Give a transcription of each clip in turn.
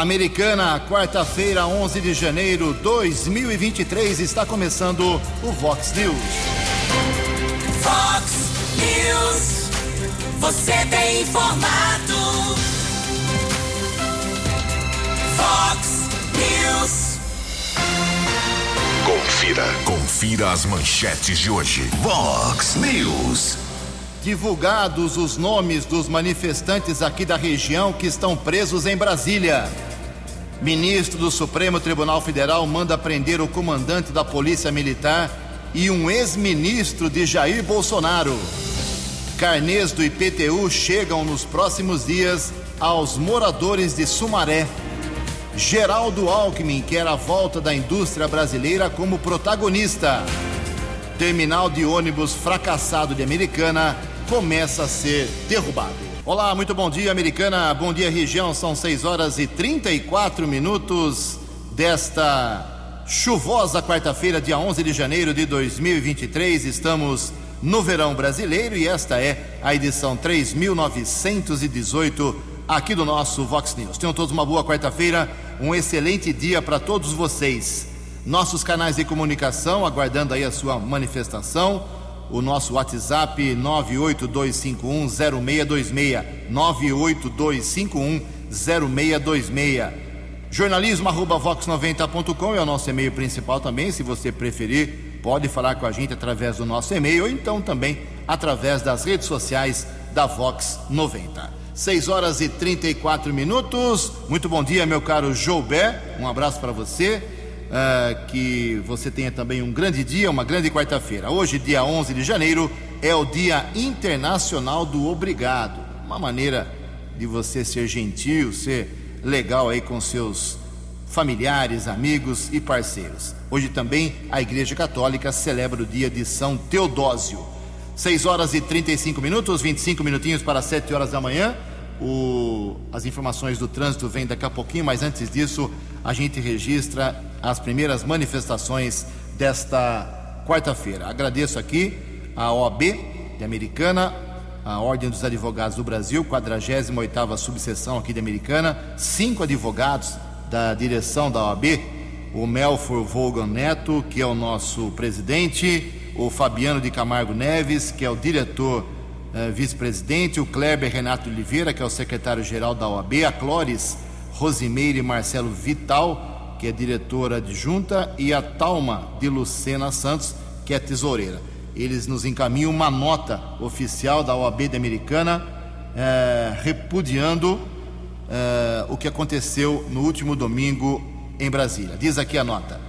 Americana, quarta-feira, 11 de janeiro de 2023, está começando o Vox News. Vox News, você tem informado. Vox News. Confira, confira as manchetes de hoje. Vox News. Divulgados os nomes dos manifestantes aqui da região que estão presos em Brasília. Ministro do Supremo Tribunal Federal manda prender o comandante da Polícia Militar e um ex-ministro de Jair Bolsonaro. Carnês do IPTU chegam nos próximos dias aos moradores de Sumaré. Geraldo Alckmin quer a volta da indústria brasileira como protagonista. Terminal de ônibus fracassado de Americana começa a ser derrubado. Olá, muito bom dia, Americana. Bom dia, região. São 6 horas e 34 minutos desta chuvosa quarta-feira, dia 11 de janeiro de 2023. Estamos no verão brasileiro e esta é a edição 3918 aqui do nosso Vox News. Tenham todos uma boa quarta-feira, um excelente dia para todos vocês. Nossos canais de comunicação, aguardando aí a sua manifestação o nosso WhatsApp 982510626, 982510626. Jornalismo arroba vox90.com é o nosso e-mail principal também, se você preferir, pode falar com a gente através do nosso e-mail ou então também através das redes sociais da Vox 90. 6 horas e 34 minutos. Muito bom dia, meu caro Joubert. Um abraço para você. Uh, que você tenha também um grande dia, uma grande quarta-feira. Hoje, dia 11 de janeiro, é o Dia Internacional do Obrigado. Uma maneira de você ser gentil, ser legal aí com seus familiares, amigos e parceiros. Hoje também a Igreja Católica celebra o dia de São Teodósio. 6 horas e 35 minutos, 25 minutinhos para 7 horas da manhã. O, as informações do trânsito vêm daqui a pouquinho, mas antes disso, a gente registra as primeiras manifestações desta quarta-feira. Agradeço aqui a OAB de Americana, a Ordem dos Advogados do Brasil, 48ª subseção aqui de Americana, cinco advogados da direção da OAB, o Melfor Volgan Neto, que é o nosso presidente, o Fabiano de Camargo Neves, que é o diretor eh, vice-presidente, o Kleber Renato Oliveira, que é o secretário-geral da OAB, a Clóris Rosimeire Marcelo Vital, que é diretora adjunta, e a Talma de Lucena Santos, que é tesoureira. Eles nos encaminham uma nota oficial da OAB de Americana é, repudiando é, o que aconteceu no último domingo em Brasília. Diz aqui a nota.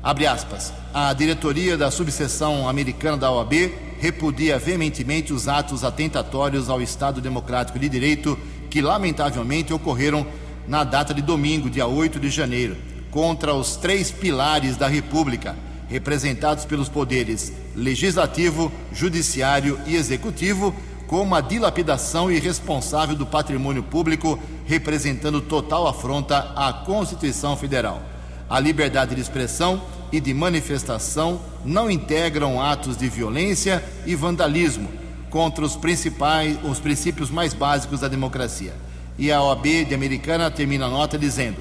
Abre aspas. A diretoria da subseção americana da OAB repudia veementemente os atos atentatórios ao Estado Democrático de Direito que, lamentavelmente, ocorreram na data de domingo, dia 8 de janeiro, contra os três pilares da República, representados pelos poderes legislativo, judiciário e executivo, como a dilapidação irresponsável do patrimônio público, representando total afronta à Constituição Federal. A liberdade de expressão e de manifestação não integram atos de violência e vandalismo contra os principais, os princípios mais básicos da democracia. E a OAB de Americana termina a nota dizendo: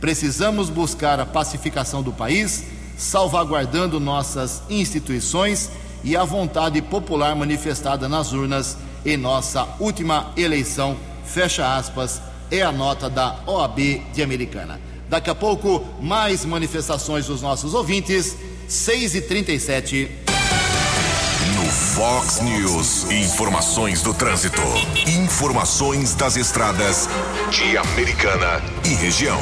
Precisamos buscar a pacificação do país, salvaguardando nossas instituições e a vontade popular manifestada nas urnas em nossa última eleição. Fecha aspas, é a nota da OAB de Americana. Daqui a pouco, mais manifestações dos nossos ouvintes. 6 e 37 No Fox News, informações do trânsito. Informações das estradas de Americana e região.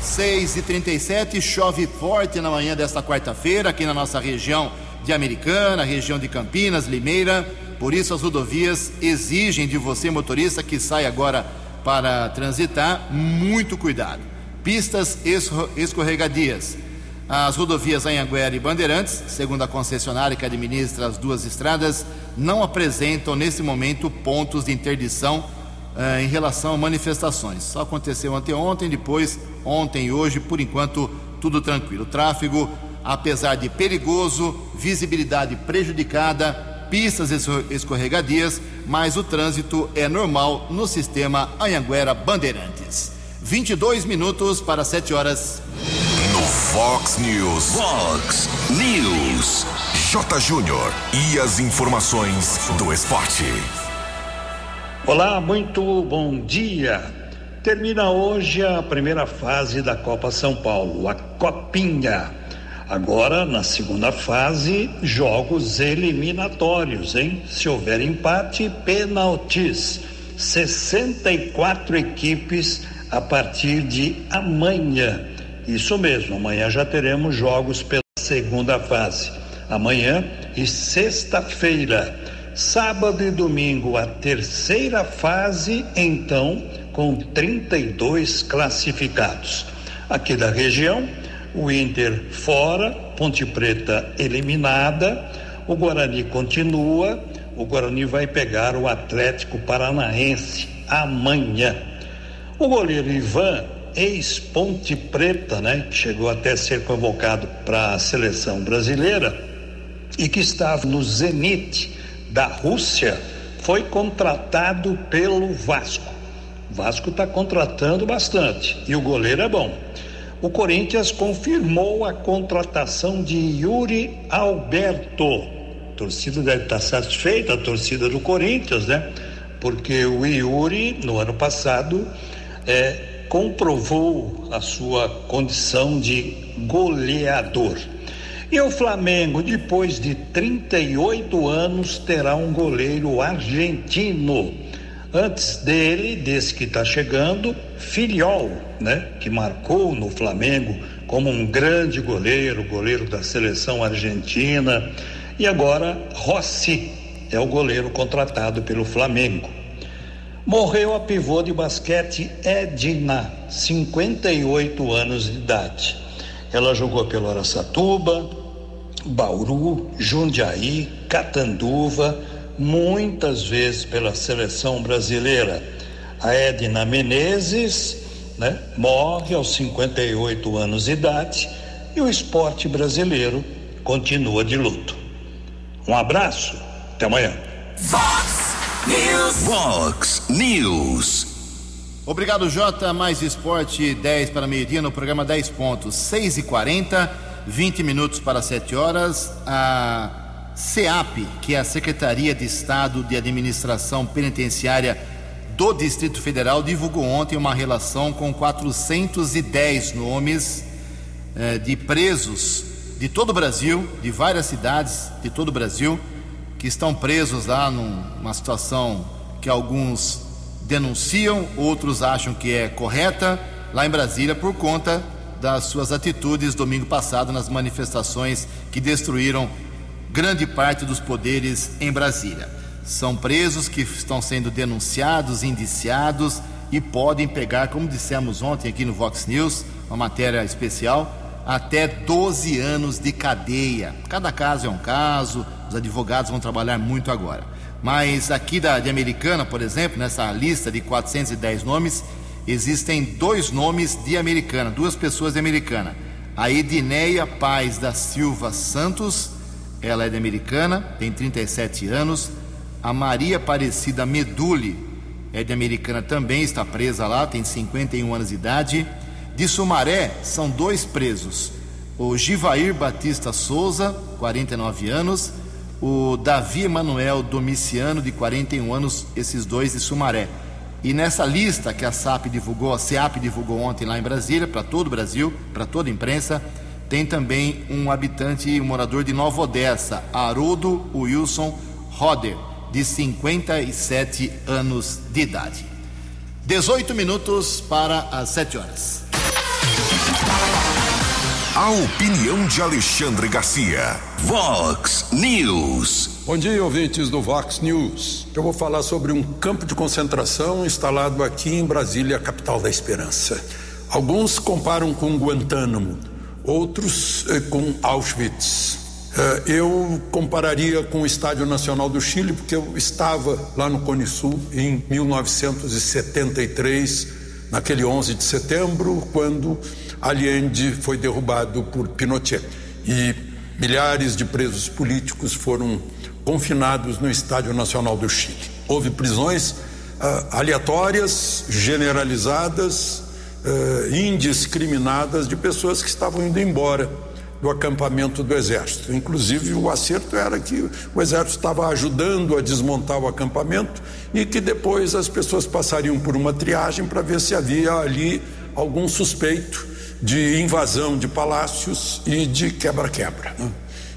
6 e 37 chove forte na manhã desta quarta-feira aqui na nossa região de Americana, região de Campinas, Limeira. Por isso as rodovias exigem de você, motorista, que sai agora para transitar, muito cuidado. Pistas escorregadias. As rodovias Anhanguera e Bandeirantes, segundo a concessionária que administra as duas estradas, não apresentam nesse momento pontos de interdição eh, em relação a manifestações. Só aconteceu anteontem, depois, ontem e hoje, por enquanto, tudo tranquilo. O tráfego, apesar de perigoso, visibilidade prejudicada, pistas escorregadias, mas o trânsito é normal no sistema Anhanguera Bandeirantes. 22 minutos para 7 horas. Fox News. Fox News. J. Júnior. E as informações do esporte. Olá, muito bom dia. Termina hoje a primeira fase da Copa São Paulo, a Copinha. Agora, na segunda fase, jogos eliminatórios, hein? Se houver empate, pênaltis. 64 equipes a partir de amanhã. Isso mesmo, amanhã já teremos jogos pela segunda fase. Amanhã e sexta-feira. Sábado e domingo, a terceira fase, então, com 32 classificados. Aqui da região, o Inter fora, Ponte Preta eliminada, o Guarani continua, o Guarani vai pegar o Atlético Paranaense amanhã. O goleiro Ivan, ex-Ponte Preta, né, que chegou até ser convocado para a seleção brasileira e que estava no Zenit da Rússia, foi contratado pelo Vasco. O Vasco está contratando bastante e o goleiro é bom o Corinthians confirmou a contratação de Yuri Alberto. A torcida deve estar satisfeita, a torcida do Corinthians, né? Porque o Yuri, no ano passado, é, comprovou a sua condição de goleador. E o Flamengo, depois de 38 anos, terá um goleiro argentino. Antes dele, desse que está chegando, Filiol, né, que marcou no Flamengo como um grande goleiro, goleiro da seleção argentina, e agora Rossi é o goleiro contratado pelo Flamengo. Morreu a pivô de basquete Edna, 58 anos de idade. Ela jogou pelo Araçatuba, Bauru, Jundiaí, Catanduva, muitas vezes pela seleção brasileira. A Edna Menezes né, morre aos 58 anos de idade e o esporte brasileiro continua de luto. Um abraço, até amanhã. News. Fox News. Obrigado, Jota. Mais esporte, 10 para meio-dia no programa 10 pontos. 6 e 40 20 minutos para 7 horas. A SEAP, que é a Secretaria de Estado de Administração Penitenciária do Distrito Federal, divulgou ontem uma relação com 410 nomes eh, de presos de todo o Brasil, de várias cidades de todo o Brasil, que estão presos lá numa situação que alguns denunciam, outros acham que é correta, lá em Brasília, por conta das suas atitudes domingo passado nas manifestações que destruíram grande parte dos poderes em Brasília. São presos que estão sendo denunciados, indiciados e podem pegar, como dissemos ontem aqui no Vox News, uma matéria especial, até 12 anos de cadeia. Cada caso é um caso, os advogados vão trabalhar muito agora. Mas aqui da, de Americana, por exemplo, nessa lista de 410 nomes, existem dois nomes de Americana, duas pessoas de Americana. A Edneia Paz da Silva Santos ela é de Americana, tem 37 anos. A Maria Aparecida Meduli é de Americana também, está presa lá, tem 51 anos de idade. De Sumaré, são dois presos. O Givair Batista Souza, 49 anos. O Davi Emanuel Domiciano, de 41 anos, esses dois de Sumaré. E nessa lista que a SAP divulgou, a SEAP divulgou ontem lá em Brasília, para todo o Brasil, para toda a imprensa, tem também um habitante, um morador de Nova Odessa, Haroldo Wilson Roder, de 57 anos de idade. 18 minutos para as 7 horas. A opinião de Alexandre Garcia. Vox News. Bom dia, ouvintes do Vox News. Eu vou falar sobre um campo de concentração instalado aqui em Brasília, capital da esperança. Alguns comparam com Guantánamo outros eh, com Auschwitz. Eh, eu compararia com o Estádio Nacional do Chile, porque eu estava lá no Cone Sul em 1973, naquele 11 de setembro, quando Allende foi derrubado por Pinochet. E milhares de presos políticos foram confinados no Estádio Nacional do Chile. Houve prisões uh, aleatórias, generalizadas, uh, indiscriminadas de pessoas que estavam indo embora do acampamento do exército. Inclusive, o acerto era que o exército estava ajudando a desmontar o acampamento e que depois as pessoas passariam por uma triagem para ver se havia ali algum suspeito de invasão de palácios e de quebra-quebra. Né?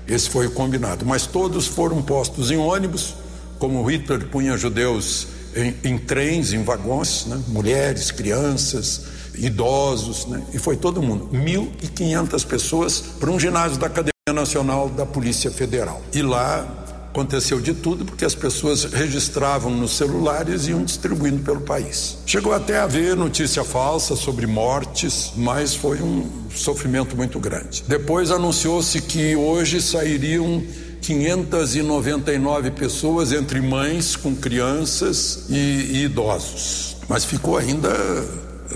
Esse foi o combinado. Mas todos foram postos em ônibus, como Hitler punha judeus em, em trens, em vagões, né? mulheres, crianças, idosos, né? e foi todo mundo. 1.500 pessoas para um ginásio da Academia Nacional da Polícia Federal. E lá aconteceu de tudo porque as pessoas registravam nos celulares e iam distribuindo pelo país. Chegou até a haver notícia falsa sobre mortes, mas foi um sofrimento muito grande. Depois anunciou-se que hoje sairiam 599 pessoas, entre mães com crianças e, e idosos. Mas ficou ainda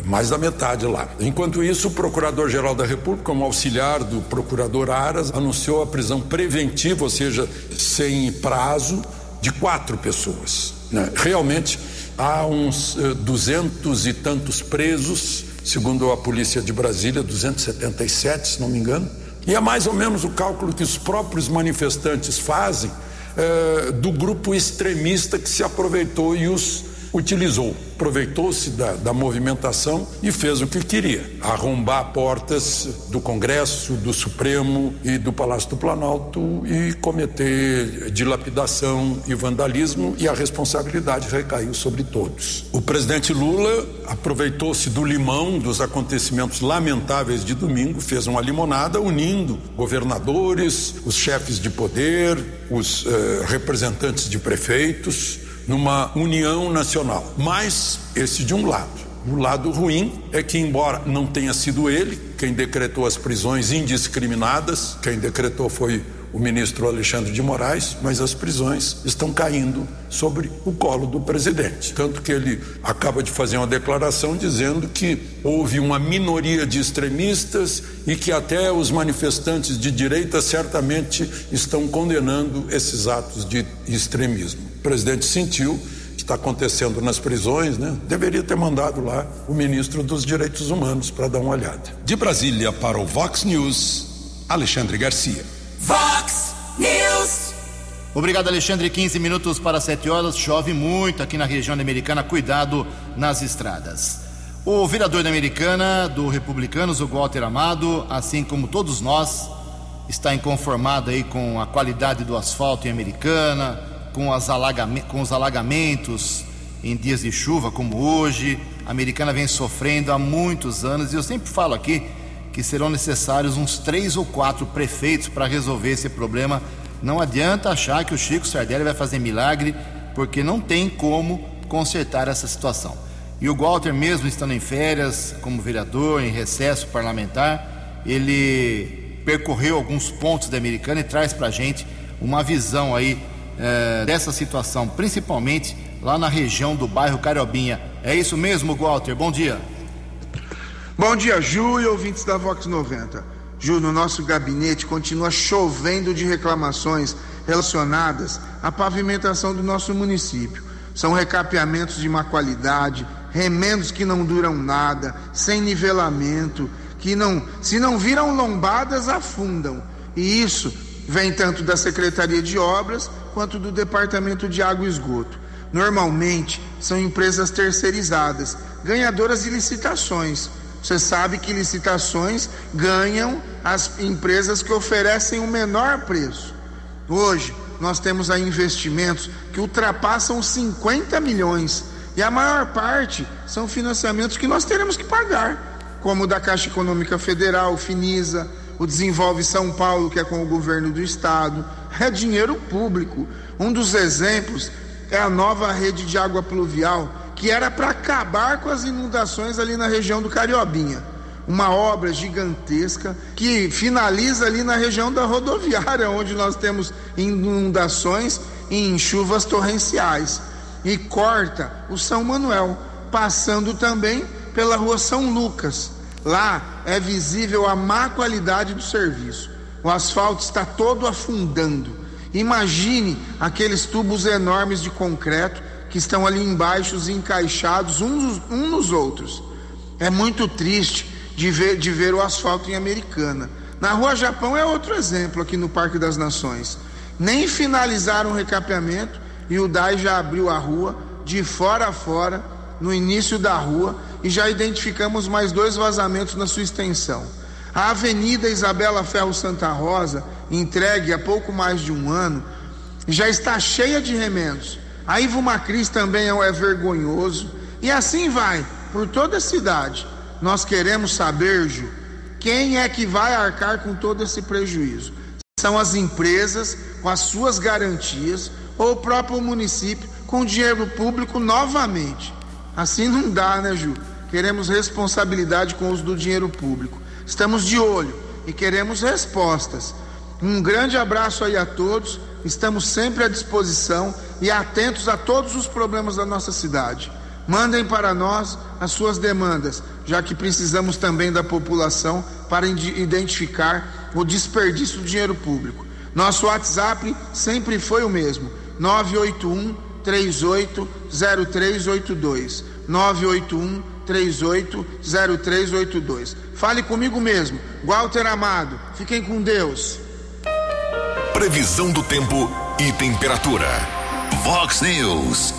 mais da metade lá. Enquanto isso, o Procurador-Geral da República, como auxiliar do Procurador Aras, anunciou a prisão preventiva, ou seja, sem prazo, de quatro pessoas. Né? Realmente, há uns uh, duzentos e tantos presos, segundo a polícia de Brasília, 277, se não me engano. E é mais ou menos o cálculo que os próprios manifestantes fazem uh, do grupo extremista que se aproveitou e os utilizou, aproveitou-se da, da, movimentação e fez o que queria: arrombar portas do Congresso, do Supremo e do Palácio do Planalto e cometer dilapidação e vandalismo, e a responsabilidade recaiu sobre todos. O presidente Lula aproveitou-se do limão dos acontecimentos lamentáveis de domingo, fez uma limonada unindo governadores, os chefes de poder, os eh, representantes de prefeitos numa união nacional. Mas esse de um lado. O lado ruim é que, embora não tenha sido ele quem decretou as prisões indiscriminadas, quem decretou foi o ministro Alexandre de Moraes, mas as prisões estão caindo sobre o colo do presidente. Tanto que ele acaba de fazer uma declaração dizendo que houve uma minoria de extremistas e que até os manifestantes de direita certamente estão condenando esses atos de extremismo. O presidente sentiu que está acontecendo nas prisões, né? Deveria ter mandado lá o ministro dos Direitos Humanos para dar uma olhada. De Brasília para o Vox News, Alexandre Garcia. Vox News. Obrigado, Alexandre. 15 minutos para 7 horas. Chove muito aqui na região americana. Cuidado nas estradas. O vereador da Americana, do Republicanos, o Walter Amado, assim como todos nós, está inconformado aí com a qualidade do asfalto em Americana, com, com os alagamentos em dias de chuva como hoje. A Americana vem sofrendo há muitos anos e eu sempre falo aqui que serão necessários uns três ou quatro prefeitos para resolver esse problema. Não adianta achar que o Chico Sardelli vai fazer milagre, porque não tem como consertar essa situação. E o Walter, mesmo estando em férias, como vereador, em recesso parlamentar, ele percorreu alguns pontos da Americana e traz para a gente uma visão aí é, dessa situação, principalmente lá na região do bairro Cariobinha. É isso mesmo, Walter? Bom dia. Bom dia, Ju e ouvintes da Vox 90. Ju, no nosso gabinete continua chovendo de reclamações relacionadas à pavimentação do nosso município. São recapeamentos de má qualidade, remendos que não duram nada, sem nivelamento, que não, se não viram lombadas, afundam. E isso vem tanto da Secretaria de Obras quanto do Departamento de Água e Esgoto. Normalmente são empresas terceirizadas, ganhadoras de licitações você sabe que licitações ganham as empresas que oferecem o menor preço. Hoje, nós temos aí investimentos que ultrapassam 50 milhões e a maior parte são financiamentos que nós teremos que pagar, como o da Caixa Econômica Federal, Finisa, o Desenvolve São Paulo, que é com o governo do estado. É dinheiro público. Um dos exemplos é a nova rede de água pluvial que era para acabar com as inundações ali na região do Cariobinha. Uma obra gigantesca que finaliza ali na região da rodoviária, onde nós temos inundações em chuvas torrenciais. E corta o São Manuel, passando também pela rua São Lucas. Lá é visível a má qualidade do serviço. O asfalto está todo afundando. Imagine aqueles tubos enormes de concreto que estão ali embaixo encaixados uns, uns nos outros. É muito triste de ver, de ver o asfalto em Americana. Na Rua Japão é outro exemplo aqui no Parque das Nações. Nem finalizaram o recapeamento e o DAI já abriu a rua de fora a fora, no início da rua, e já identificamos mais dois vazamentos na sua extensão. A Avenida Isabela Ferro Santa Rosa, entregue há pouco mais de um ano, já está cheia de remendos. A Ivo Macris também é vergonhoso. E assim vai, por toda a cidade. Nós queremos saber, Ju, quem é que vai arcar com todo esse prejuízo? São as empresas com as suas garantias ou o próprio município com dinheiro público novamente. Assim não dá, né, Ju? Queremos responsabilidade com o uso do dinheiro público. Estamos de olho e queremos respostas. Um grande abraço aí a todos. Estamos sempre à disposição e atentos a todos os problemas da nossa cidade. Mandem para nós as suas demandas, já que precisamos também da população para identificar o desperdício do dinheiro público. Nosso WhatsApp sempre foi o mesmo: 981 380382. 981 380382. Fale comigo mesmo. Walter Amado. Fiquem com Deus. Previsão do tempo e temperatura. Vox News.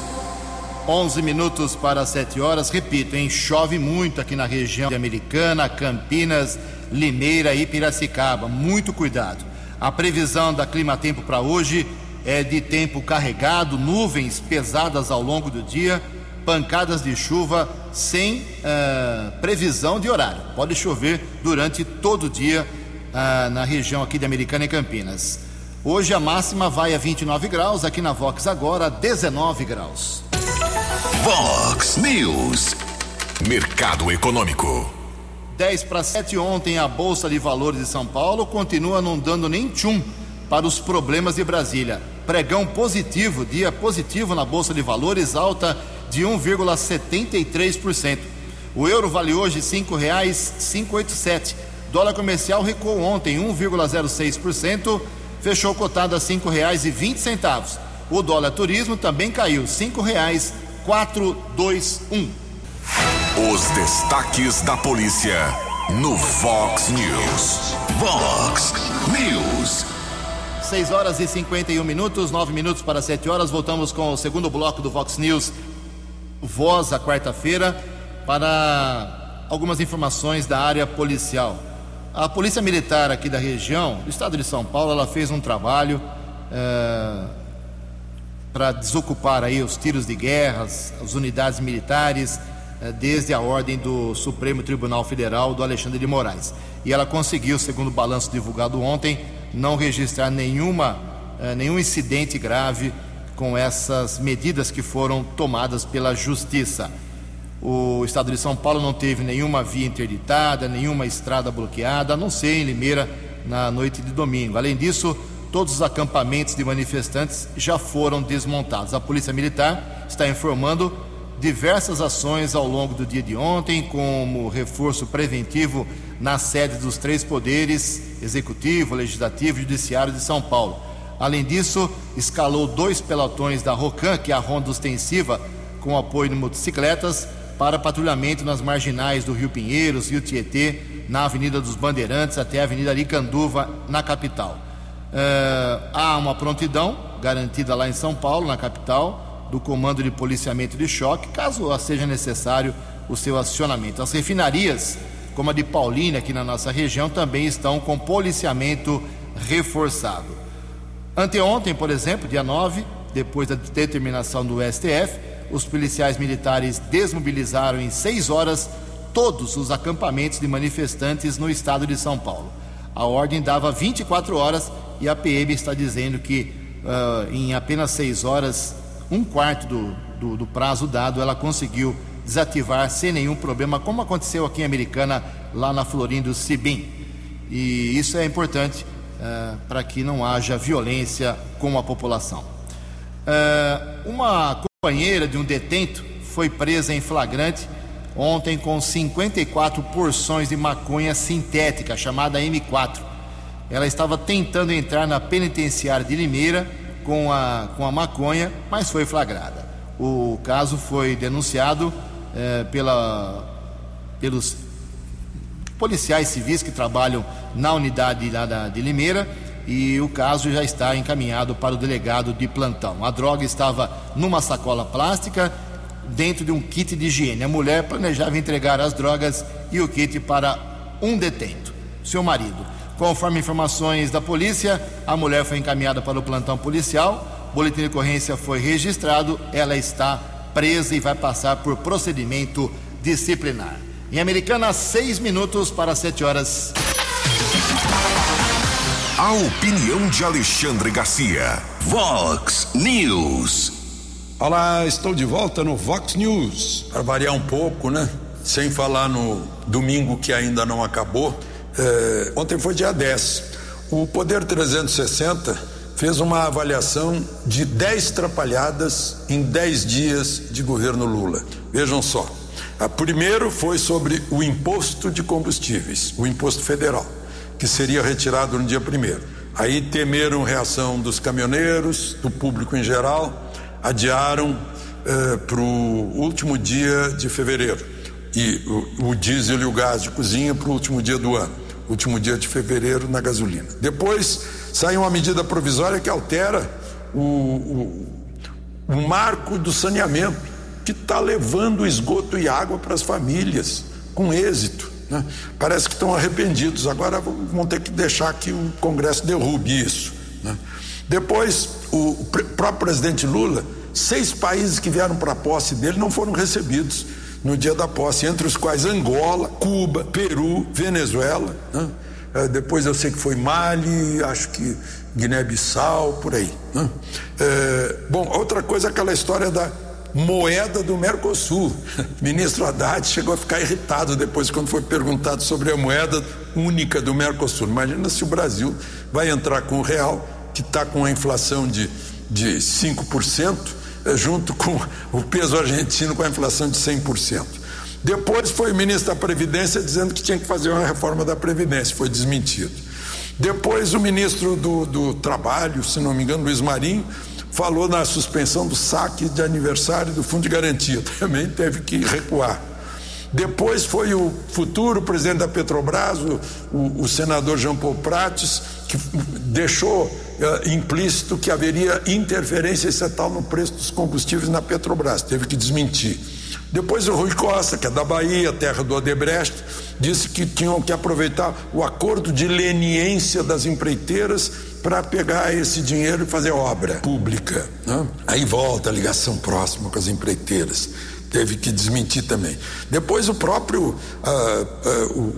11 minutos para 7 horas. Repito, hein? Chove muito aqui na região de Americana, Campinas, Limeira e Piracicaba. Muito cuidado. A previsão da Clima Tempo para hoje é de tempo carregado, nuvens pesadas ao longo do dia, pancadas de chuva sem uh, previsão de horário. Pode chover durante todo o dia uh, na região aqui de Americana e Campinas. Hoje a máxima vai a 29 graus, aqui na Vox agora 19 graus. Vox News. Mercado Econômico. 10 para 7 ontem a Bolsa de Valores de São Paulo continua não dando nem tchum para os problemas de Brasília. Pregão positivo, dia positivo na Bolsa de Valores, alta de 1,73%. O euro vale hoje R$ 5,587. Dólar comercial recuou ontem 1,06%, fechou cotado a R$ 5,20. O dólar turismo também caiu, R$ 5,421. Os destaques da polícia no Vox News. Vox News. 6 horas e 51 minutos, 9 minutos para 7 horas. Voltamos com o segundo bloco do Vox News Voz a quarta-feira para algumas informações da área policial. A Polícia Militar aqui da região, do estado de São Paulo, ela fez um trabalho é, para desocupar aí os tiros de guerra, as unidades militares, é, desde a ordem do Supremo Tribunal Federal do Alexandre de Moraes. E ela conseguiu, segundo o balanço divulgado ontem, não registrar nenhuma, é, nenhum incidente grave com essas medidas que foram tomadas pela Justiça. O estado de São Paulo não teve nenhuma via interditada, nenhuma estrada bloqueada, a não ser em Limeira na noite de domingo. Além disso, todos os acampamentos de manifestantes já foram desmontados. A Polícia Militar está informando diversas ações ao longo do dia de ontem, como reforço preventivo nas sedes dos três poderes executivo, legislativo e judiciário de São Paulo. Além disso, escalou dois pelotões da Rocan, que é a ronda ostensiva com apoio de motocicletas, para patrulhamento nas marginais do Rio Pinheiros, Rio Tietê, na Avenida dos Bandeirantes até a Avenida Aricanduva, na capital. Uh, há uma prontidão garantida lá em São Paulo, na capital, do Comando de Policiamento de Choque, caso seja necessário o seu acionamento. As refinarias, como a de Paulínia, aqui na nossa região, também estão com policiamento reforçado. Anteontem, por exemplo, dia 9, depois da determinação do STF, os policiais militares desmobilizaram em seis horas todos os acampamentos de manifestantes no estado de São Paulo. A ordem dava 24 horas e a PM está dizendo que uh, em apenas seis horas, um quarto do, do, do, prazo dado, ela conseguiu desativar sem nenhum problema, como aconteceu aqui em Americana, lá na Florindo Cibim. E isso é importante uh, para que não haja violência com a população. Uh, uma companheira de um detento foi presa em flagrante ontem com 54 porções de maconha sintética, chamada M4. Ela estava tentando entrar na penitenciária de Limeira com a, com a maconha, mas foi flagrada. O caso foi denunciado eh, pela pelos policiais civis que trabalham na unidade lá de Limeira e o caso já está encaminhado para o delegado de plantão. A droga estava numa sacola plástica dentro de um kit de higiene. A mulher planejava entregar as drogas e o kit para um detento, seu marido. Conforme informações da polícia, a mulher foi encaminhada para o plantão policial, boletim de ocorrência foi registrado, ela está presa e vai passar por procedimento disciplinar. Em Americana, seis minutos para sete horas. A opinião de Alexandre Garcia. Vox News. Olá, estou de volta no Vox News. Para variar um pouco, né? Sem falar no domingo que ainda não acabou. É, ontem foi dia 10. O Poder 360 fez uma avaliação de 10 trapalhadas em 10 dias de governo Lula. Vejam só. A primeiro foi sobre o imposto de combustíveis, o imposto federal, que seria retirado no dia primeiro. Aí temeram reação dos caminhoneiros, do público em geral, adiaram eh, para o último dia de fevereiro e o, o diesel e o gás de cozinha para o último dia do ano, último dia de fevereiro na gasolina. Depois saiu uma medida provisória que altera o, o, o marco do saneamento que está levando esgoto e água para as famílias, com êxito. Né? Parece que estão arrependidos, agora vão ter que deixar que o Congresso derrube isso. Né? Depois, o próprio presidente Lula, seis países que vieram para a posse dele não foram recebidos no dia da posse, entre os quais Angola, Cuba, Peru, Venezuela. Né? É, depois eu sei que foi Mali, acho que Guiné-Bissau, por aí. Né? É, bom, outra coisa é aquela história da moeda do Mercosul. Ministro Haddad chegou a ficar irritado depois quando foi perguntado sobre a moeda única do Mercosul. Imagina se o Brasil vai entrar com o real, que está com a inflação de, de 5%, eh, junto com o peso argentino com a inflação de 100%. Depois foi o ministro da Previdência dizendo que tinha que fazer uma reforma da Previdência, foi desmentido. Depois o ministro do, do Trabalho, se não me engano, Luiz Marinho, falou na suspensão do saque de aniversário do Fundo de Garantia, também teve que recuar. Depois foi o futuro presidente da Petrobras, o, o, o senador Jean Paul Prates, que deixou uh, implícito que haveria interferência estatal no preço dos combustíveis na Petrobras, teve que desmentir. Depois o Rui Costa, que é da Bahia, terra do Odebrecht, disse que tinham que aproveitar o acordo de leniência das empreiteiras para pegar esse dinheiro e fazer obra pública. Né? Aí volta a ligação próxima com as empreiteiras. Teve que desmentir também. Depois o próprio uh, uh,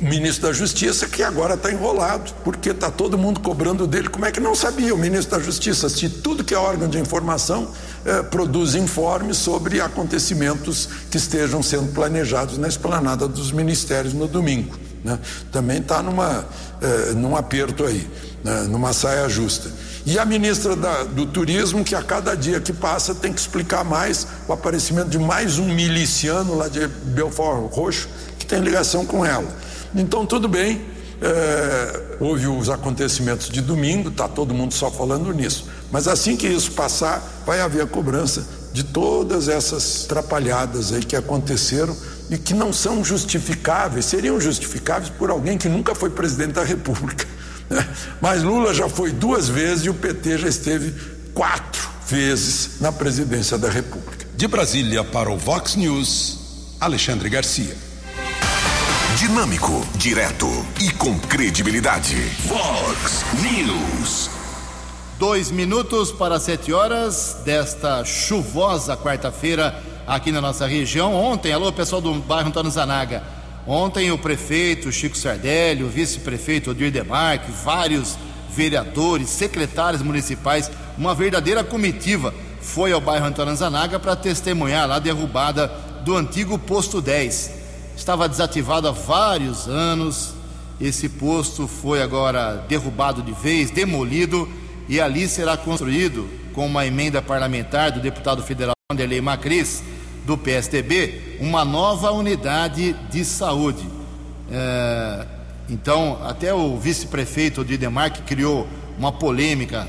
o ministro da Justiça, que agora está enrolado, porque está todo mundo cobrando dele. Como é que não sabia o ministro da Justiça? Se tudo que é órgão de informação uh, produz informes sobre acontecimentos que estejam sendo planejados na esplanada dos ministérios no domingo. Né? Também está numa, uh, num aperto aí né, numa saia justa. E a ministra da, do Turismo, que a cada dia que passa tem que explicar mais o aparecimento de mais um miliciano lá de Belfort Roxo, que tem ligação com ela. Então, tudo bem, é, houve os acontecimentos de domingo, está todo mundo só falando nisso. Mas assim que isso passar, vai haver a cobrança de todas essas trapalhadas aí que aconteceram e que não são justificáveis, seriam justificáveis por alguém que nunca foi presidente da República. Mas Lula já foi duas vezes e o PT já esteve quatro vezes na presidência da República. De Brasília para o Vox News, Alexandre Garcia. Dinâmico, direto e com credibilidade. Vox News. Dois minutos para sete horas desta chuvosa quarta-feira aqui na nossa região. Ontem, alô pessoal do bairro Antônio Zanaga. Ontem o prefeito Chico Sardelli, o vice-prefeito Odir Demarque, vários vereadores, secretários municipais, uma verdadeira comitiva foi ao bairro Antônio Zanaga para testemunhar a derrubada do antigo posto 10. Estava desativado há vários anos. Esse posto foi agora derrubado de vez, demolido e ali será construído com uma emenda parlamentar do deputado federal Anderlei Macris do PSDB uma nova unidade de saúde. É, então, até o vice-prefeito de Demarque criou uma polêmica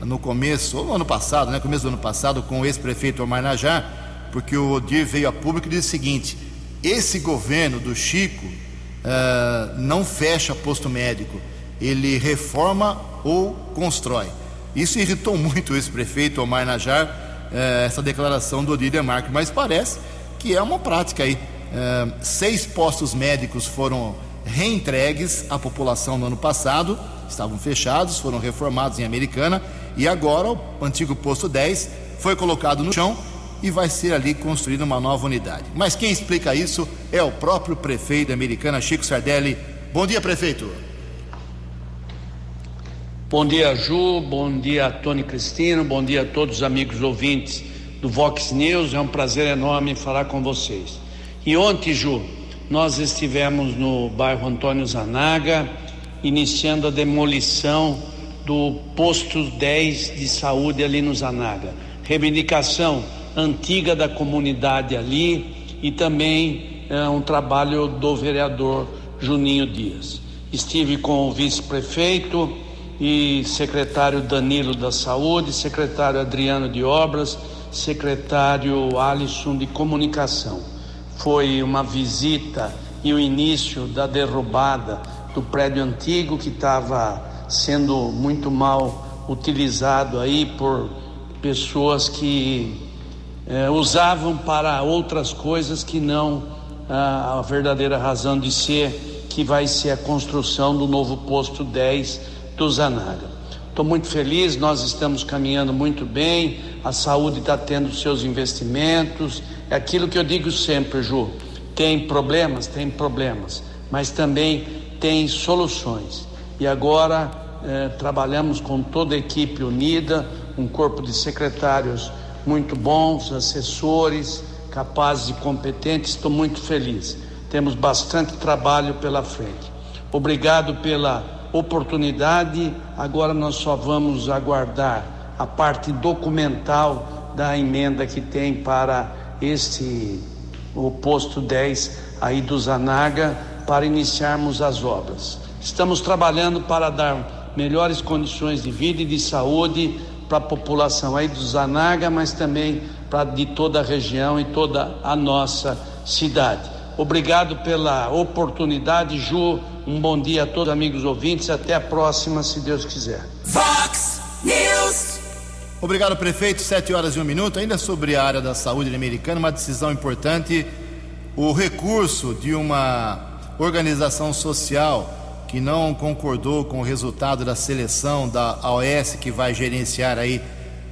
no começo, ou no ano passado, né, começo do ano passado, com o ex-prefeito Omar Najar, porque o Odir veio a público e disse o seguinte: esse governo do Chico uh, não fecha posto médico, ele reforma ou constrói. Isso irritou muito esse prefeito Omar Najar, uh, essa declaração do Odília Marques, mas parece que é uma prática aí. Uh, seis postos médicos foram reentregues à população no ano passado, estavam fechados, foram reformados em Americana e agora o antigo posto 10 foi colocado no chão e vai ser ali construída uma nova unidade. Mas quem explica isso é o próprio prefeito americana, Chico Sardelli. Bom dia, prefeito. Bom dia, Ju. Bom dia, Tony Cristino. Bom dia a todos os amigos ouvintes do Vox News. É um prazer enorme falar com vocês. E ontem, Ju, nós estivemos no bairro Antônio Zanaga, iniciando a demolição do posto 10 de saúde ali no Zanaga. Reivindicação antiga da comunidade ali e também é, um trabalho do vereador Juninho Dias. Estive com o vice-prefeito e secretário Danilo da Saúde, secretário Adriano de Obras, secretário Alisson de Comunicação. Foi uma visita e o início da derrubada do prédio antigo que estava sendo muito mal utilizado aí por pessoas que eh, usavam para outras coisas que não a verdadeira razão de ser, que vai ser a construção do novo posto 10 do Zanaga. Estou muito feliz, nós estamos caminhando muito bem, a saúde está tendo seus investimentos, é aquilo que eu digo sempre, Ju. Tem problemas? Tem problemas, mas também tem soluções. E agora eh, trabalhamos com toda a equipe unida, um corpo de secretários muito bons, assessores capazes e competentes. Estou muito feliz. Temos bastante trabalho pela frente. Obrigado pela oportunidade. Agora nós só vamos aguardar a parte documental da emenda que tem para este o posto 10 aí do Zanaga para iniciarmos as obras. Estamos trabalhando para dar melhores condições de vida e de saúde para a população aí do Zanaga, mas também para de toda a região e toda a nossa cidade. Obrigado pela oportunidade, Ju. Um bom dia a todos, amigos ouvintes. Até a próxima, se Deus quiser. Fox News. Obrigado, prefeito. Sete horas e um minuto. Ainda sobre a área da saúde americana, uma decisão importante: o recurso de uma organização social que não concordou com o resultado da seleção da AOS que vai gerenciar aí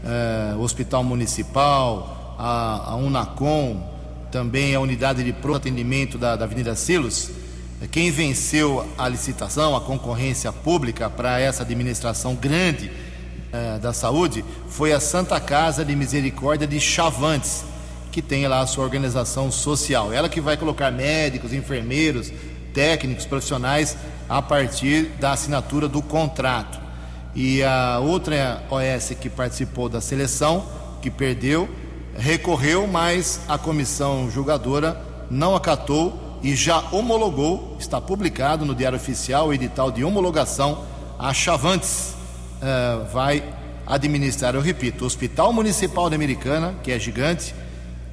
uh, o Hospital Municipal, a, a, Unacom, também a unidade de pronto atendimento da, da Avenida Silos. Quem venceu a licitação, a concorrência pública para essa administração grande uh, da saúde foi a Santa Casa de Misericórdia de Chavantes, que tem lá a sua organização social. Ela que vai colocar médicos, enfermeiros, técnicos, profissionais a partir da assinatura do contrato. E a outra OS que participou da seleção, que perdeu, recorreu, mas a comissão julgadora não acatou e já homologou, está publicado no Diário Oficial o edital de homologação. A Chavantes uh, vai administrar, eu repito, o Hospital Municipal da Americana, que é gigante,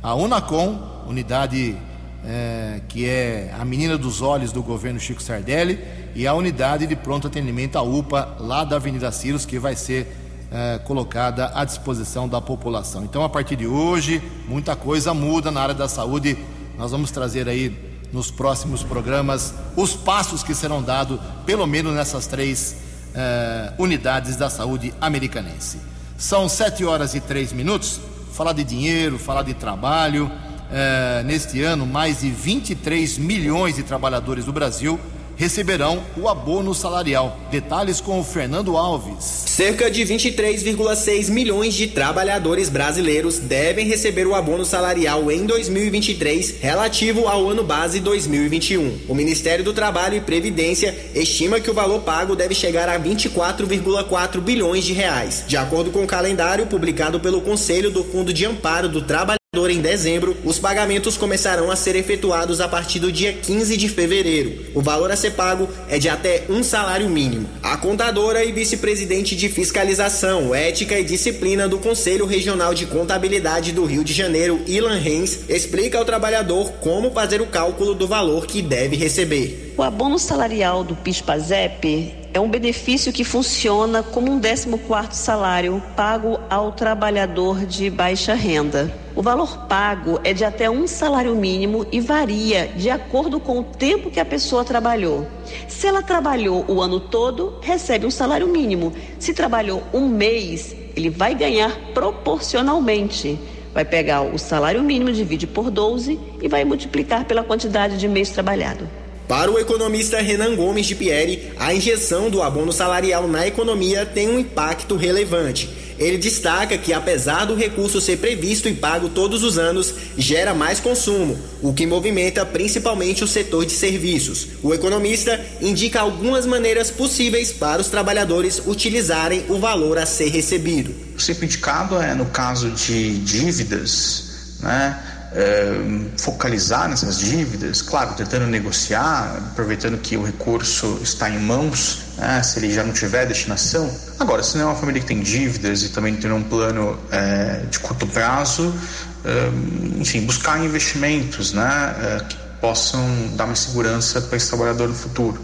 a Unacom, unidade é, que é a menina dos olhos do governo Chico Sardelli, e a unidade de pronto atendimento, a UPA, lá da Avenida Ciros, que vai ser é, colocada à disposição da população. Então, a partir de hoje, muita coisa muda na área da saúde. Nós vamos trazer aí nos próximos programas os passos que serão dados, pelo menos nessas três é, unidades da saúde americanense. São sete horas e três minutos. Falar de dinheiro, falar de trabalho. É, neste ano, mais de 23 milhões de trabalhadores do Brasil receberão o abono salarial. Detalhes com o Fernando Alves. Cerca de 23,6 milhões de trabalhadores brasileiros devem receber o abono salarial em 2023, relativo ao ano base 2021. O Ministério do Trabalho e Previdência estima que o valor pago deve chegar a 24,4 bilhões de reais. De acordo com o calendário publicado pelo Conselho do Fundo de Amparo do Trabalho Em dezembro, os pagamentos começarão a ser efetuados a partir do dia 15 de fevereiro. O valor a ser pago é de até um salário mínimo. A contadora e vice-presidente de fiscalização, ética e disciplina do Conselho Regional de Contabilidade do Rio de Janeiro, Ilan Reis, explica ao trabalhador como fazer o cálculo do valor que deve receber. O abono salarial do PIS/PASEP é um benefício que funciona como um 14º salário pago ao trabalhador de baixa renda. O valor pago é de até um salário mínimo e varia de acordo com o tempo que a pessoa trabalhou. Se ela trabalhou o ano todo, recebe um salário mínimo. Se trabalhou um mês, ele vai ganhar proporcionalmente. Vai pegar o salário mínimo, divide por 12 e vai multiplicar pela quantidade de mês trabalhado. Para o economista Renan Gomes de Pieri, a injeção do abono salarial na economia tem um impacto relevante. Ele destaca que, apesar do recurso ser previsto e pago todos os anos, gera mais consumo, o que movimenta principalmente o setor de serviços. O economista indica algumas maneiras possíveis para os trabalhadores utilizarem o valor a ser recebido. O sempre indicado é no caso de dívidas, né? É, focalizar nessas dívidas, claro, tentando negociar, aproveitando que o recurso está em mãos, né, se ele já não tiver destinação. Agora, se não é uma família que tem dívidas e também tem um plano é, de curto prazo, é, enfim, buscar investimentos né, que possam dar mais segurança para esse trabalhador no futuro.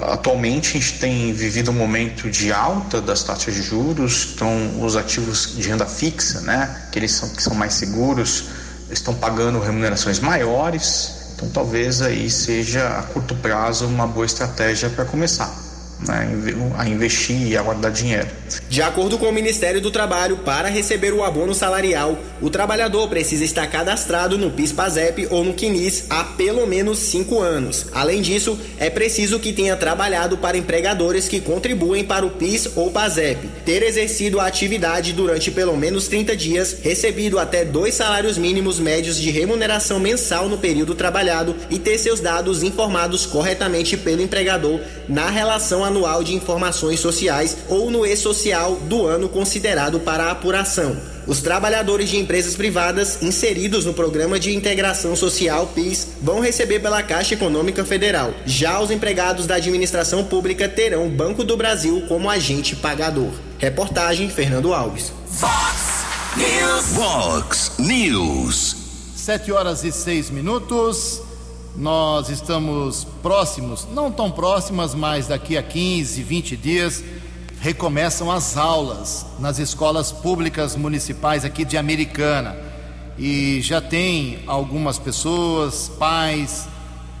Atualmente a gente tem vivido um momento de alta das taxas de juros, então os ativos de renda fixa, né, aqueles são, que são mais seguros, estão pagando remunerações maiores, então talvez aí seja a curto prazo uma boa estratégia para começar né, a investir e a guardar dinheiro. De acordo com o Ministério do Trabalho, para receber o abono salarial, o trabalhador precisa estar cadastrado no PIS/PASEP ou no QNIS há pelo menos cinco anos. Além disso, é preciso que tenha trabalhado para empregadores que contribuem para o PIS ou PASEP, ter exercido a atividade durante pelo menos 30 dias, recebido até dois salários mínimos médios de remuneração mensal no período trabalhado e ter seus dados informados corretamente pelo empregador na relação anual de informações sociais ou no e-social do ano considerado para apuração. Os trabalhadores de empresas privadas inseridos no Programa de Integração Social PIS vão receber pela Caixa Econômica Federal. Já os empregados da administração pública terão o Banco do Brasil como agente pagador. Reportagem Fernando Alves. Fox News. Fox News. 7 horas e 6 minutos. Nós estamos próximos, não tão próximas, mas daqui a 15, 20 dias recomeçam as aulas nas escolas públicas municipais aqui de Americana. E já tem algumas pessoas, pais,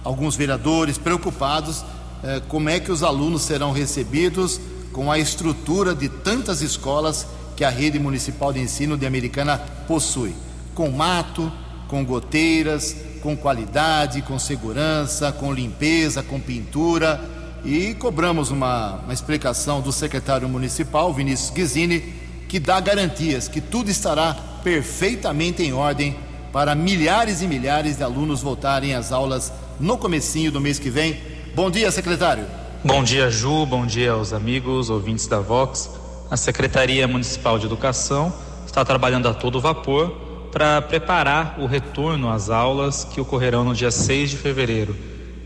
alguns vereadores preocupados eh, como é que os alunos serão recebidos com a estrutura de tantas escolas que a rede municipal de ensino de Americana possui, com mato, com goteiras, com qualidade, com segurança, com limpeza, com pintura. E cobramos uma, uma explicação do secretário municipal, Vinícius Guizini, que dá garantias que tudo estará perfeitamente em ordem para milhares e milhares de alunos voltarem às aulas no comecinho do mês que vem. Bom dia, secretário. Bom dia, Ju. Bom dia aos amigos, ouvintes da Vox. A Secretaria Municipal de Educação está trabalhando a todo vapor para preparar o retorno às aulas que ocorrerão no dia 6 de fevereiro.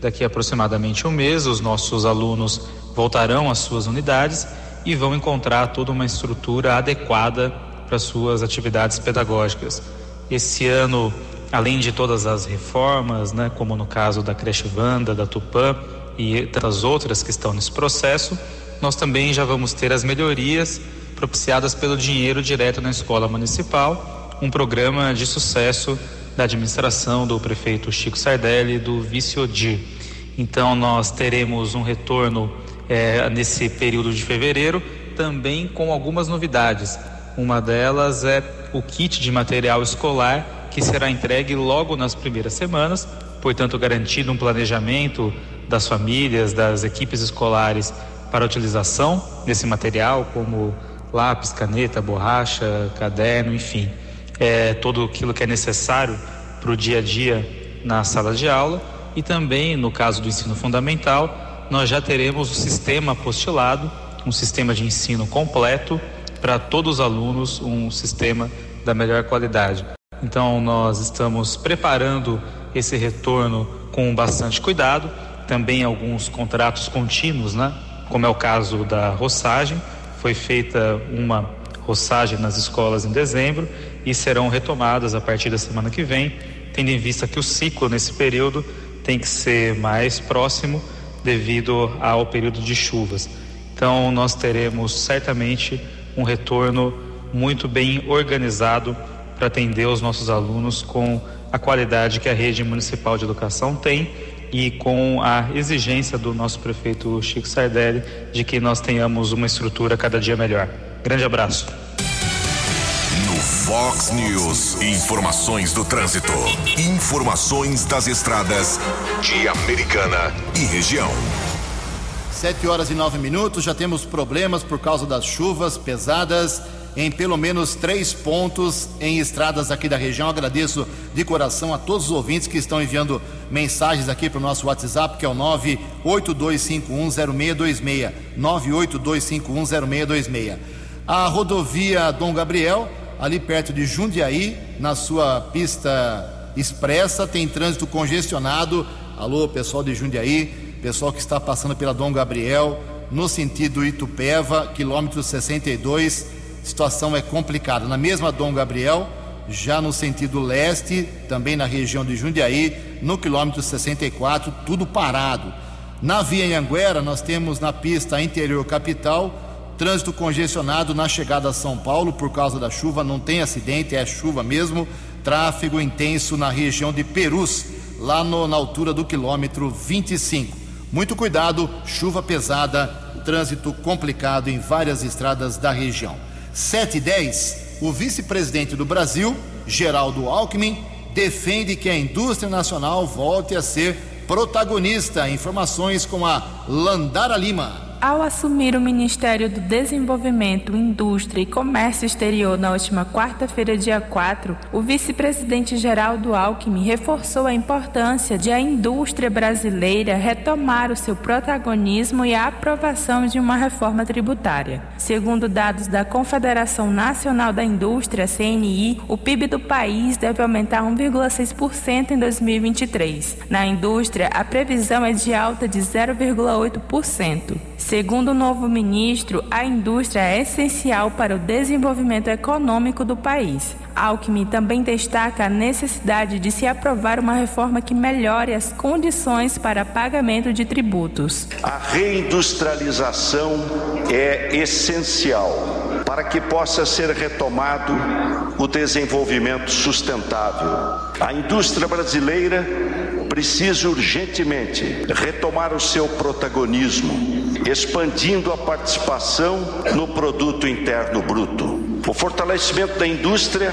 Daqui a aproximadamente um mês, os nossos alunos voltarão às suas unidades e vão encontrar toda uma estrutura adequada para suas atividades pedagógicas. Esse ano, além de todas as reformas, né, como no caso da creche Vanda, da Tupã e tantas outras que estão nesse processo, nós também já vamos ter as melhorias propiciadas pelo dinheiro direto na escola municipal um programa de sucesso da administração do prefeito Chico Sardelli e do vice Odir. Então nós teremos um retorno é, nesse período de fevereiro, também com algumas novidades. Uma delas é o kit de material escolar que será entregue logo nas primeiras semanas, portanto garantido um planejamento das famílias, das equipes escolares para a utilização desse material, como lápis, caneta, borracha, caderno, enfim é, tudo aquilo que é necessário para o dia a dia na sala de aula e também no caso do ensino fundamental nós já teremos o sistema apostilado, um sistema de ensino completo para todos os alunos, um sistema da melhor qualidade. Então nós estamos preparando esse retorno com bastante cuidado, também alguns contratos contínuos, né? Como é o caso da roçagem, foi feita uma roçagem nas escolas em dezembro e serão retomadas a partir da semana que vem, tendo em vista que o ciclo nesse período tem que ser mais próximo devido ao período de chuvas. Então nós teremos certamente um retorno muito bem organizado para atender os nossos alunos com a qualidade que a rede municipal de educação tem e com a exigência do nosso prefeito Chico Sardelli de que nós tenhamos uma estrutura cada dia melhor. Grande abraço. Fox News, informações do trânsito, informações das estradas de Americana e região. Sete horas e nove minutos, já temos problemas por causa das chuvas pesadas em pelo menos três pontos em estradas aqui da região. Agradeço de coração a todos os ouvintes que estão enviando mensagens aqui para o nosso WhatsApp, que é o 982510626. 982510626. A rodovia Dom Gabriel, ali perto de Jundiaí, na sua pista expressa, tem trânsito congestionado. Alô, pessoal de Jundiaí, pessoal que está passando pela Dom Gabriel, no sentido Itupeva, quilômetro 62 situação é complicada. Na mesma Dom Gabriel, já no sentido leste, também na região de Jundiaí, no quilômetro 64, tudo parado. Na Via Anguera, nós temos na pista interior capital, trânsito congestionado na chegada a São Paulo por causa da chuva, não tem acidente, é chuva mesmo. Tráfego intenso na região de Perus, lá no, na altura do quilômetro 25. Muito cuidado, chuva pesada, trânsito complicado em várias estradas da região. 7 e 10, o vice-presidente do Brasil, Geraldo Alckmin, defende que a indústria nacional volte a ser protagonista. Informações com a Landara Lima. Ao assumir o Ministério do Desenvolvimento, Indústria e Comércio Exterior na última quarta-feira, dia 4, o vice-presidente Geraldo Alckmin reforçou a importância de a indústria brasileira retomar o seu protagonismo e a aprovação de uma reforma tributária. Segundo dados da Confederação Nacional da Indústria, CNI, o PIB do país deve aumentar 1,6% em 2023. Na indústria, a previsão é de alta de 0,8%. Segundo o novo ministro, a indústria é essencial para o desenvolvimento econômico do país. Alckmin também destaca a necessidade de se aprovar uma reforma que melhore as condições para pagamento de tributos. A reindustrialização é essencial para que possa ser retomado o desenvolvimento sustentável. A indústria brasileira precisa urgentemente retomar o seu protagonismo expandindo a participação no produto interno bruto. O fortalecimento da indústria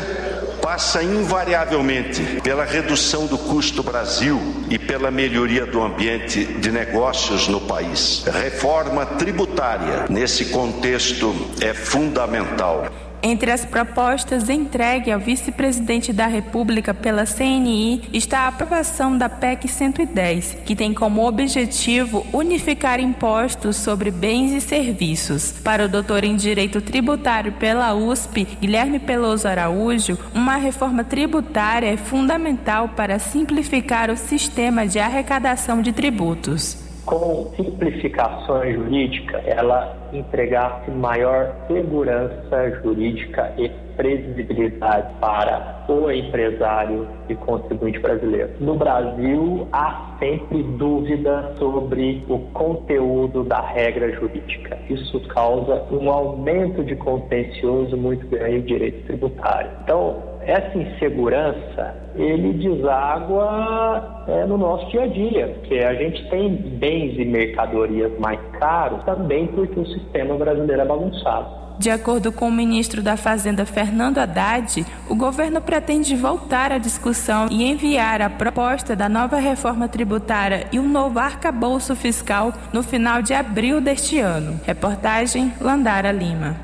passa invariavelmente pela redução do custo Brasil e pela melhoria do ambiente de negócios no país. Reforma tributária nesse contexto é fundamental. Entre as propostas entregue ao vice-presidente da República pela CNI está a aprovação da PEC 110, que tem como objetivo unificar impostos sobre bens e serviços. Para o doutor em Direito Tributário pela USP, Guilherme Peloso Araújo, uma reforma tributária é fundamental para simplificar o sistema de arrecadação de tributos com simplificações jurídicas, ela entregasse maior segurança jurídica e previsibilidade para o empresário e contribuinte brasileiro. No Brasil, há sempre dúvida sobre o conteúdo da regra jurídica. Isso causa um aumento de contencioso muito grande no direito tributário. Então, essa insegurança ele deságua é, no nosso dia a dia, porque a gente tem bens e mercadorias mais caros também porque o sistema brasileiro é bagunçado. De acordo com o ministro da Fazenda Fernando Haddad, o governo pretende voltar à discussão e enviar a proposta da nova reforma tributária e um novo arcabouço fiscal no final de abril deste ano. Reportagem Landara Lima.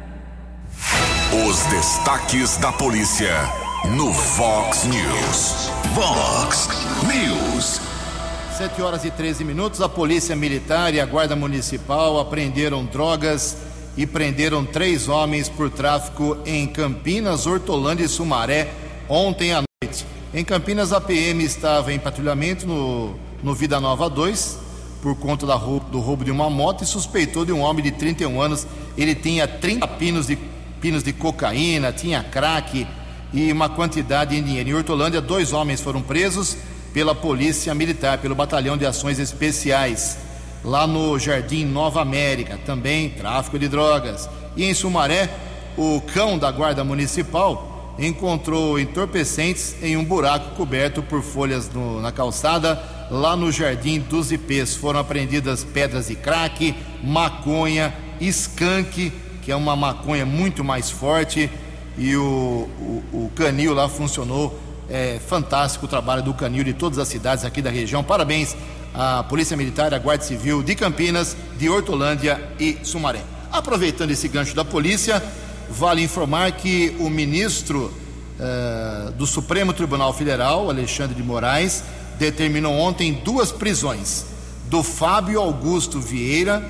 Os destaques da polícia no Fox News. Fox News. 7 horas e 13 minutos. A Polícia Militar e a Guarda Municipal apreenderam drogas e prenderam três homens por tráfico em Campinas, Hortolândia e Sumaré ontem à Em Campinas, a PM estava em patrulhamento no, no Vida Nova 2 por conta da do roubo de uma moto e suspeitou de um homem de 31 anos. Ele tinha 30 pinos de, pinos de cocaína, tinha crack e uma quantidade em dinheiro. Em Hortolândia, dois homens foram presos pela Polícia Militar, pelo Batalhão de Ações Especiais. Lá no Jardim Nova América, também tráfico de drogas. E em Sumaré, o cão da Guarda Municipal encontrou entorpecentes em um buraco coberto por folhas no, na calçada, lá no Jardim dos Ipês. Foram apreendidas pedras de crack, maconha, skunk, que é uma maconha muito mais forte, e o, o, o canil lá funcionou. É fantástico o trabalho do canil de todas as cidades aqui da região. Parabéns à Polícia Militar, à Guarda Civil de Campinas, de Hortolândia e Sumaré. Aproveitando esse gancho da polícia, Vale informar que o ministro uh, do Supremo Tribunal Federal, Alexandre de Moraes, determinou ontem duas prisões do Fábio Augusto Vieira,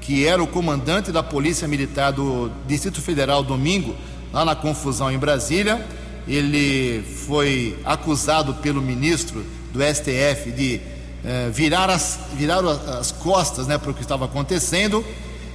que era o comandante da Polícia Militar do Distrito Federal domingo, lá na confusão em Brasília. Ele foi acusado pelo ministro do STF de uh, virar, as, virar as costas né, para o que estava acontecendo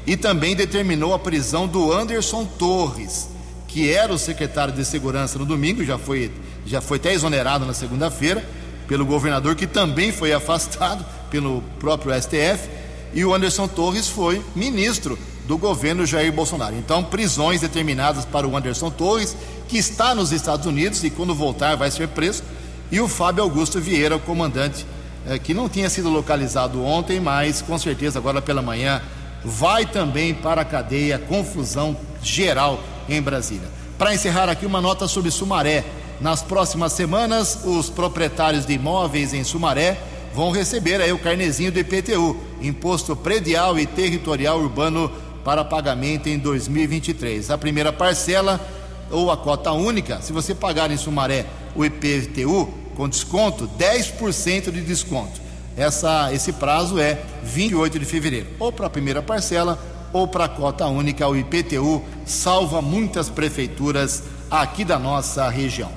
e também determinou a prisão do Anderson Torres, que era o secretário de Segurança no domingo, já foi, já foi até exonerado na segunda-feira pelo governador, que também foi afastado pelo próprio STF, e o Anderson Torres foi ministro do governo Jair Bolsonaro. Então, prisões determinadas para o Anderson Torres, que está nos Estados Unidos e quando voltar vai ser preso, e o Fábio Augusto Vieira, o comandante, eh, que não tinha sido localizado ontem, mas com certeza agora pela manhã vai também para a cadeia, confusão geral em Brasília. Para encerrar aqui, uma nota sobre Sumaré. Nas próximas semanas, os proprietários de imóveis em Sumaré vão receber aí o carnezinho do IPTU, Imposto Predial e Territorial Urbano, para pagamento em 2023. A primeira parcela ou a cota única, se você pagar em Sumaré o IPTU com desconto, 10% de desconto. Essa, esse prazo é 28 de fevereiro, ou para a primeira parcela ou para a cota única, o IPTU salva muitas prefeituras aqui da nossa região.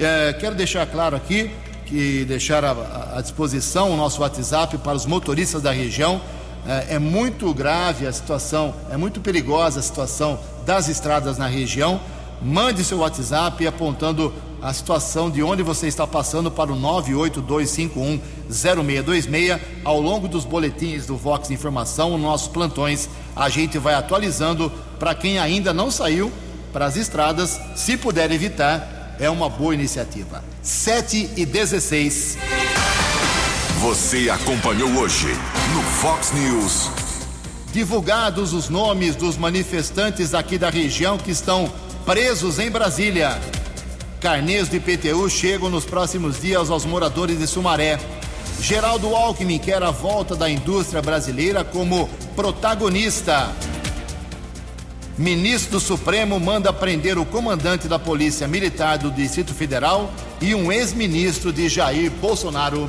É, quero deixar claro aqui que deixar à, disposição o nosso WhatsApp para os motoristas da região. É, é muito grave a situação, é muito perigosa a situação das estradas na região. Mande seu WhatsApp apontando a situação de onde você está passando para o 982510626. Ao longo dos boletins do Vox Informação, nossos plantões, a gente vai atualizando para quem ainda não saiu para as estradas, se puder evitar, é uma boa iniciativa. 7 e 16. Você acompanhou hoje no Fox News. Divulgados os nomes dos manifestantes aqui da região que estão presos em Brasília. Carnês do IPTU chegam nos próximos dias aos moradores de Sumaré. Geraldo Alckmin quer a volta da indústria brasileira como protagonista. Ministro do Supremo manda prender o comandante da Polícia Militar do Distrito Federal e um ex-ministro de Jair Bolsonaro.